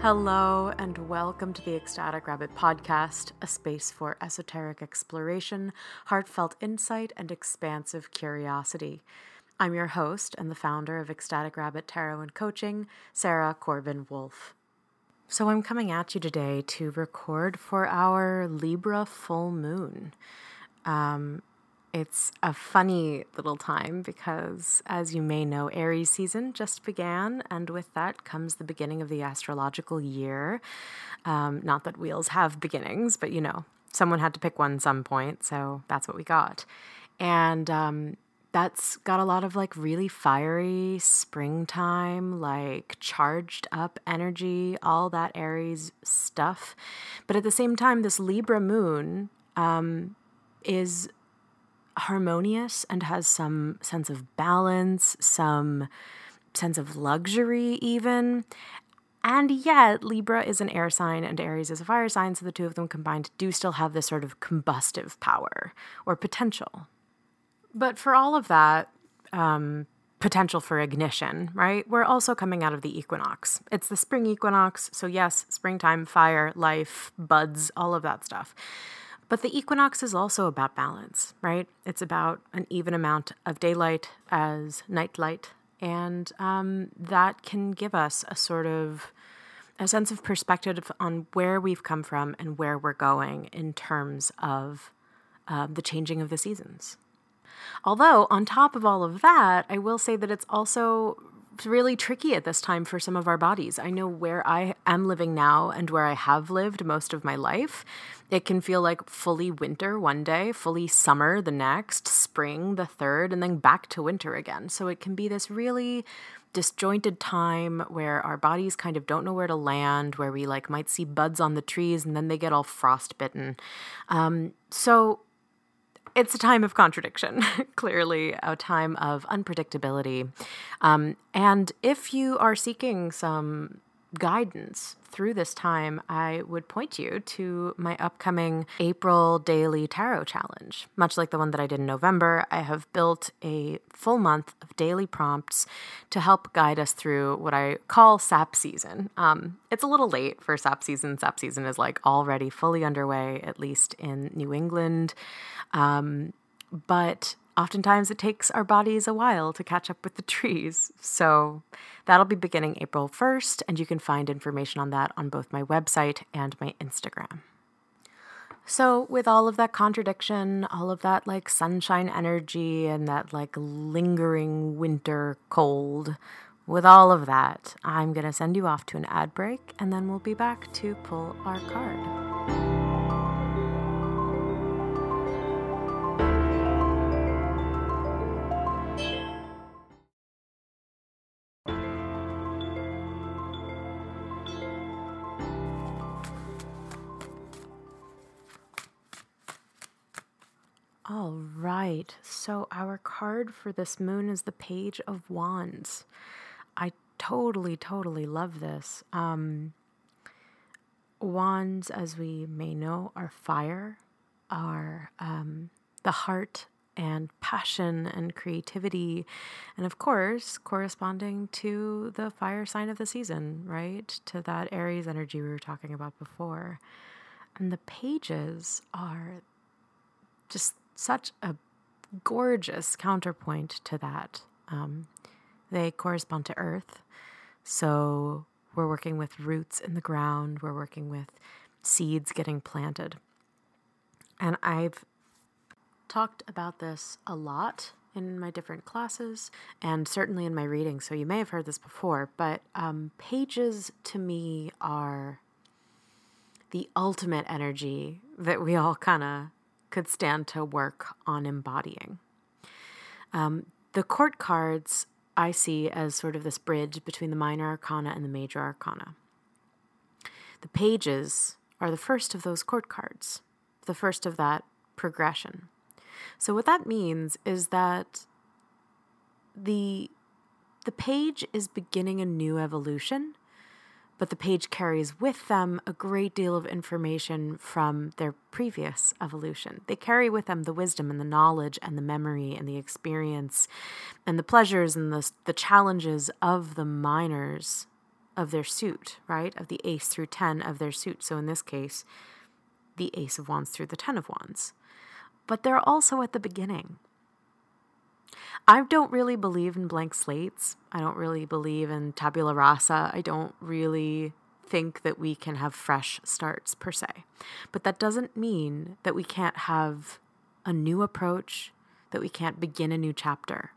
Hello, and welcome to the Ecstatic Rabbit Podcast, a space for esoteric exploration, heartfelt insight, and expansive curiosity. I'm your host and the founder of Ecstatic Rabbit Tarot and Coaching, Sarah Corbin Wolf. So, I'm coming at you today to record for our Libra full moon. Um, it's a funny little time because, as you may know, Aries season just began, and with that comes the beginning of the astrological year. Um, not that wheels have beginnings, but you know, someone had to pick one some point, so that's what we got. And um, that's got a lot of like really fiery springtime, like charged up energy, all that Aries stuff. But at the same time, this Libra moon um, is harmonious and has some sense of balance, some sense of luxury, even. And yet, Libra is an air sign and Aries is a fire sign, so the two of them combined do still have this sort of combustive power or potential. But for all of that, um, potential for ignition, right? We're also coming out of the equinox. It's the spring equinox, so yes, springtime, fire, life, buds, all of that stuff. But the equinox is also about balance, right? It's about an even amount of daylight as nightlight, and um, that can give us a sort of a sense of perspective on where we've come from and where we're going in terms of uh, the changing of the seasons. Although, on top of all of that, I will say that it's also really tricky at this time for some of our bodies. I know where I am living now and where I have lived most of my life. It can feel like fully winter one day, fully summer the next, spring the third, and then back to winter again. So it can be this really disjointed time where our bodies kind of don't know where to land, where we like might see buds on the trees and then they get all frostbitten. Um, so it's a time of contradiction, clearly, a time of unpredictability. Um, and if you are seeking some guidance through this time, I would point you to my upcoming April Daily Tarot Challenge. Much like the one that I did in November, I have built a full month of daily prompts to help guide us through what I call SAP season. Um, it's a little late for SAP season. SAP season is like already fully underway, at least in New England. Um, but oftentimes it takes our bodies a while to catch up with the trees. So that'll be beginning April 1st, and you can find information on that on both my website and my Instagram. So, with all of that contradiction, all of that like sunshine energy and that like lingering winter cold, with all of that, I'm going to send you off to an ad break and then we'll be back to pull our card. All right. So our card for this moon is the Page of Wands. I totally, totally love this. Um, wands, as we may know, are fire, are um, the heart and passion and creativity, and of course, corresponding to the fire sign of the season, right? To that Aries energy we were talking about before. And the pages are just such a gorgeous counterpoint to that. Um, they correspond to Earth. So we're working with roots in the ground, we're working with seeds getting planted. And I've talked about this a lot in my different classes and certainly in my reading. So you may have heard this before, but um, pages to me are the ultimate energy that we all kind of could stand to work on embodying. Um, the court cards I see as sort of this bridge between the minor arcana and the major arcana. The pages are the first of those court cards, the first of that progression. So what that means is that the the page is beginning a new evolution but the page carries with them a great deal of information from their previous evolution. They carry with them the wisdom and the knowledge and the memory and the experience and the pleasures and the, the challenges of the minors of their suit, right? Of the ace through 10 of their suit. So in this case, the ace of wands through the 10 of wands. But they're also at the beginning. I don't really believe in blank slates. I don't really believe in tabula rasa. I don't really think that we can have fresh starts per se. But that doesn't mean that we can't have a new approach, that we can't begin a new chapter.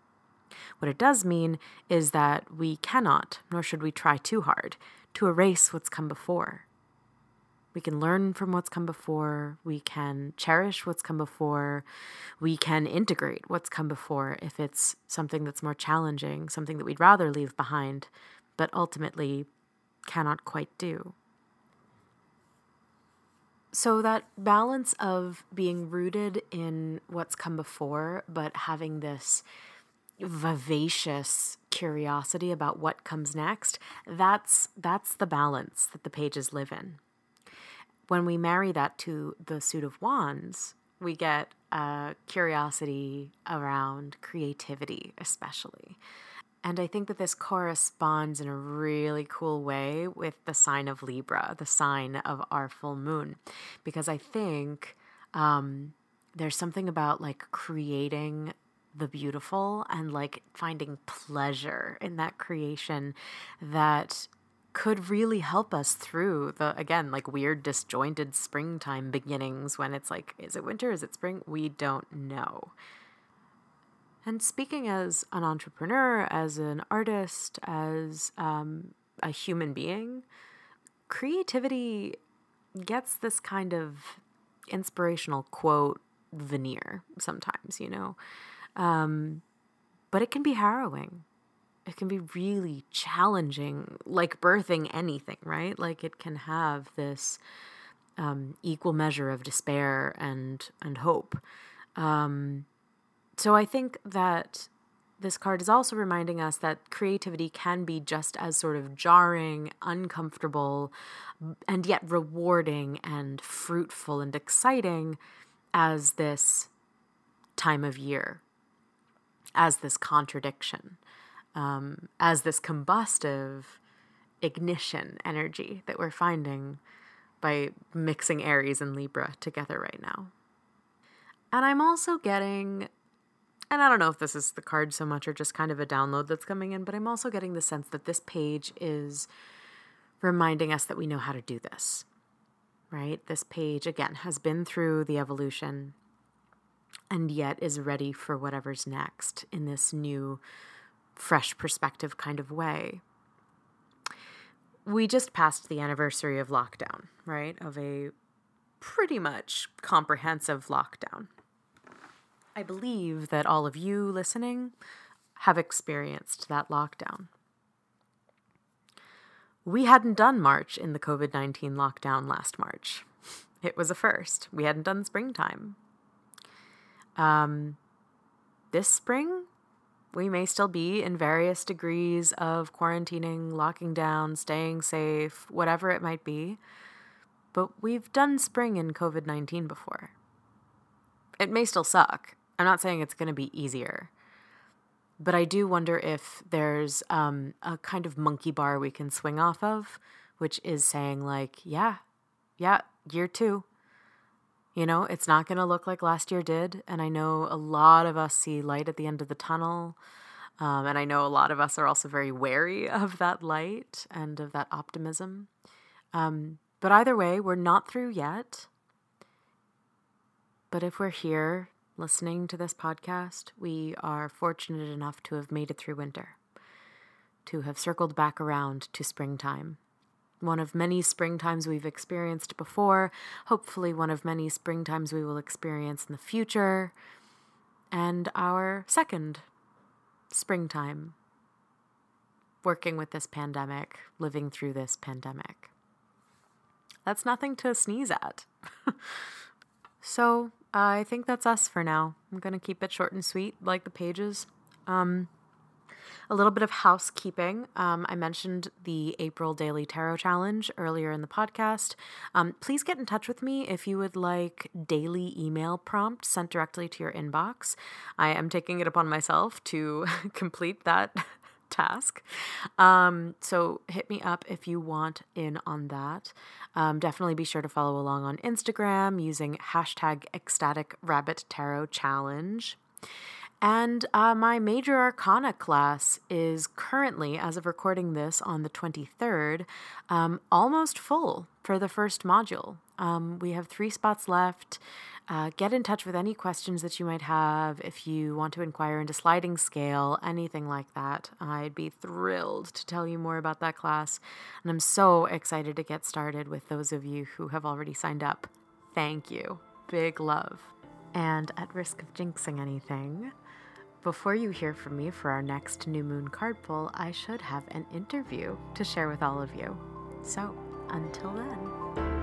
What it does mean is that we cannot, nor should we try too hard, to erase what's come before. We can learn from what's come before. We can cherish what's come before. We can integrate what's come before if it's something that's more challenging, something that we'd rather leave behind, but ultimately cannot quite do. So, that balance of being rooted in what's come before, but having this vivacious curiosity about what comes next, that's, that's the balance that the pages live in. When we marry that to the suit of wands, we get a curiosity around creativity, especially. And I think that this corresponds in a really cool way with the sign of Libra, the sign of our full moon, because I think um, there's something about like creating the beautiful and like finding pleasure in that creation that could really help us through the again like weird disjointed springtime beginnings when it's like is it winter? Is it spring? We don't know. And speaking as an entrepreneur as an artist as um, a human being creativity gets this kind of inspirational quote veneer sometimes you know? Um, but it can be harrowing. It can be really challenging, like birthing anything, right? Like it can have this um, equal measure of despair and and hope. Um, so I think that this card is also reminding us that creativity can be just as sort of jarring, uncomfortable, and yet rewarding and fruitful and exciting as this time of year as this contradiction, um, as this combustive ignition energy that we're finding by mixing Aries and Libra together right now. And I'm also getting, and I don't know if this is the card so much or just kind of a download that's coming in, but I'm also getting the sense that this page is reminding us that we know how to do this, right? This page, again, has been through the evolution and yet is ready for whatever's next in this new, fresh perspective kind of way. We just passed the anniversary of lockdown, right? Of a pretty much comprehensive lockdown. I believe that all of you listening have experienced that lockdown. We hadn't done March in the COVID 19 lockdown last March. It was a first. We hadn't done springtime. Um, this spring, we may still be in various degrees of quarantining, locking down, staying safe, whatever it might be. But we've done spring in COVID 19 before. It may still suck. I'm not saying it's going to be easier. But I do wonder if there's um, a kind of monkey bar we can swing off of, which is saying, like, yeah, yeah, year two, you know, it's not going to look like last year did. And I know a lot of us see light at the end of the tunnel. Um, and I know a lot of us are also very wary of that light and of that optimism. Um, but either way, we're not through yet. But if we're here listening to this podcast, we are fortunate enough to have made it through winter, to have circled back around to springtime one of many springtimes we've experienced before, hopefully, one of many springtimes we will experience in the future, and our second springtime working with this pandemic, living through this pandemic. That's nothing to sneeze at. so, uh, I think that's us for now. I'm going to keep it short and sweet, like the pages. Um, a little bit of housekeeping. Um, I mentioned the April Daily Tarot Challenge earlier in the podcast. Um, please get in touch with me if you would like daily email prompts sent directly to your inbox. I am taking it upon myself to complete that task. Um, so hit me up if you want in on that. Um, definitely be sure to follow along on Instagram using hashtag ecstatic rabbit tarot challenge. And uh, my major arcana class is currently, as of recording this on the 23rd, um, almost full for the first module. Um, we have three spots left. Uh, get in touch with any questions that you might have if you want to inquire into sliding scale, anything like that. I'd be thrilled to tell you more about that class. And I'm so excited to get started with those of you who have already signed up. Thank you. Big love. And at risk of jinxing anything, before you hear from me for our next new moon card pull, I should have an interview to share with all of you. So, until then.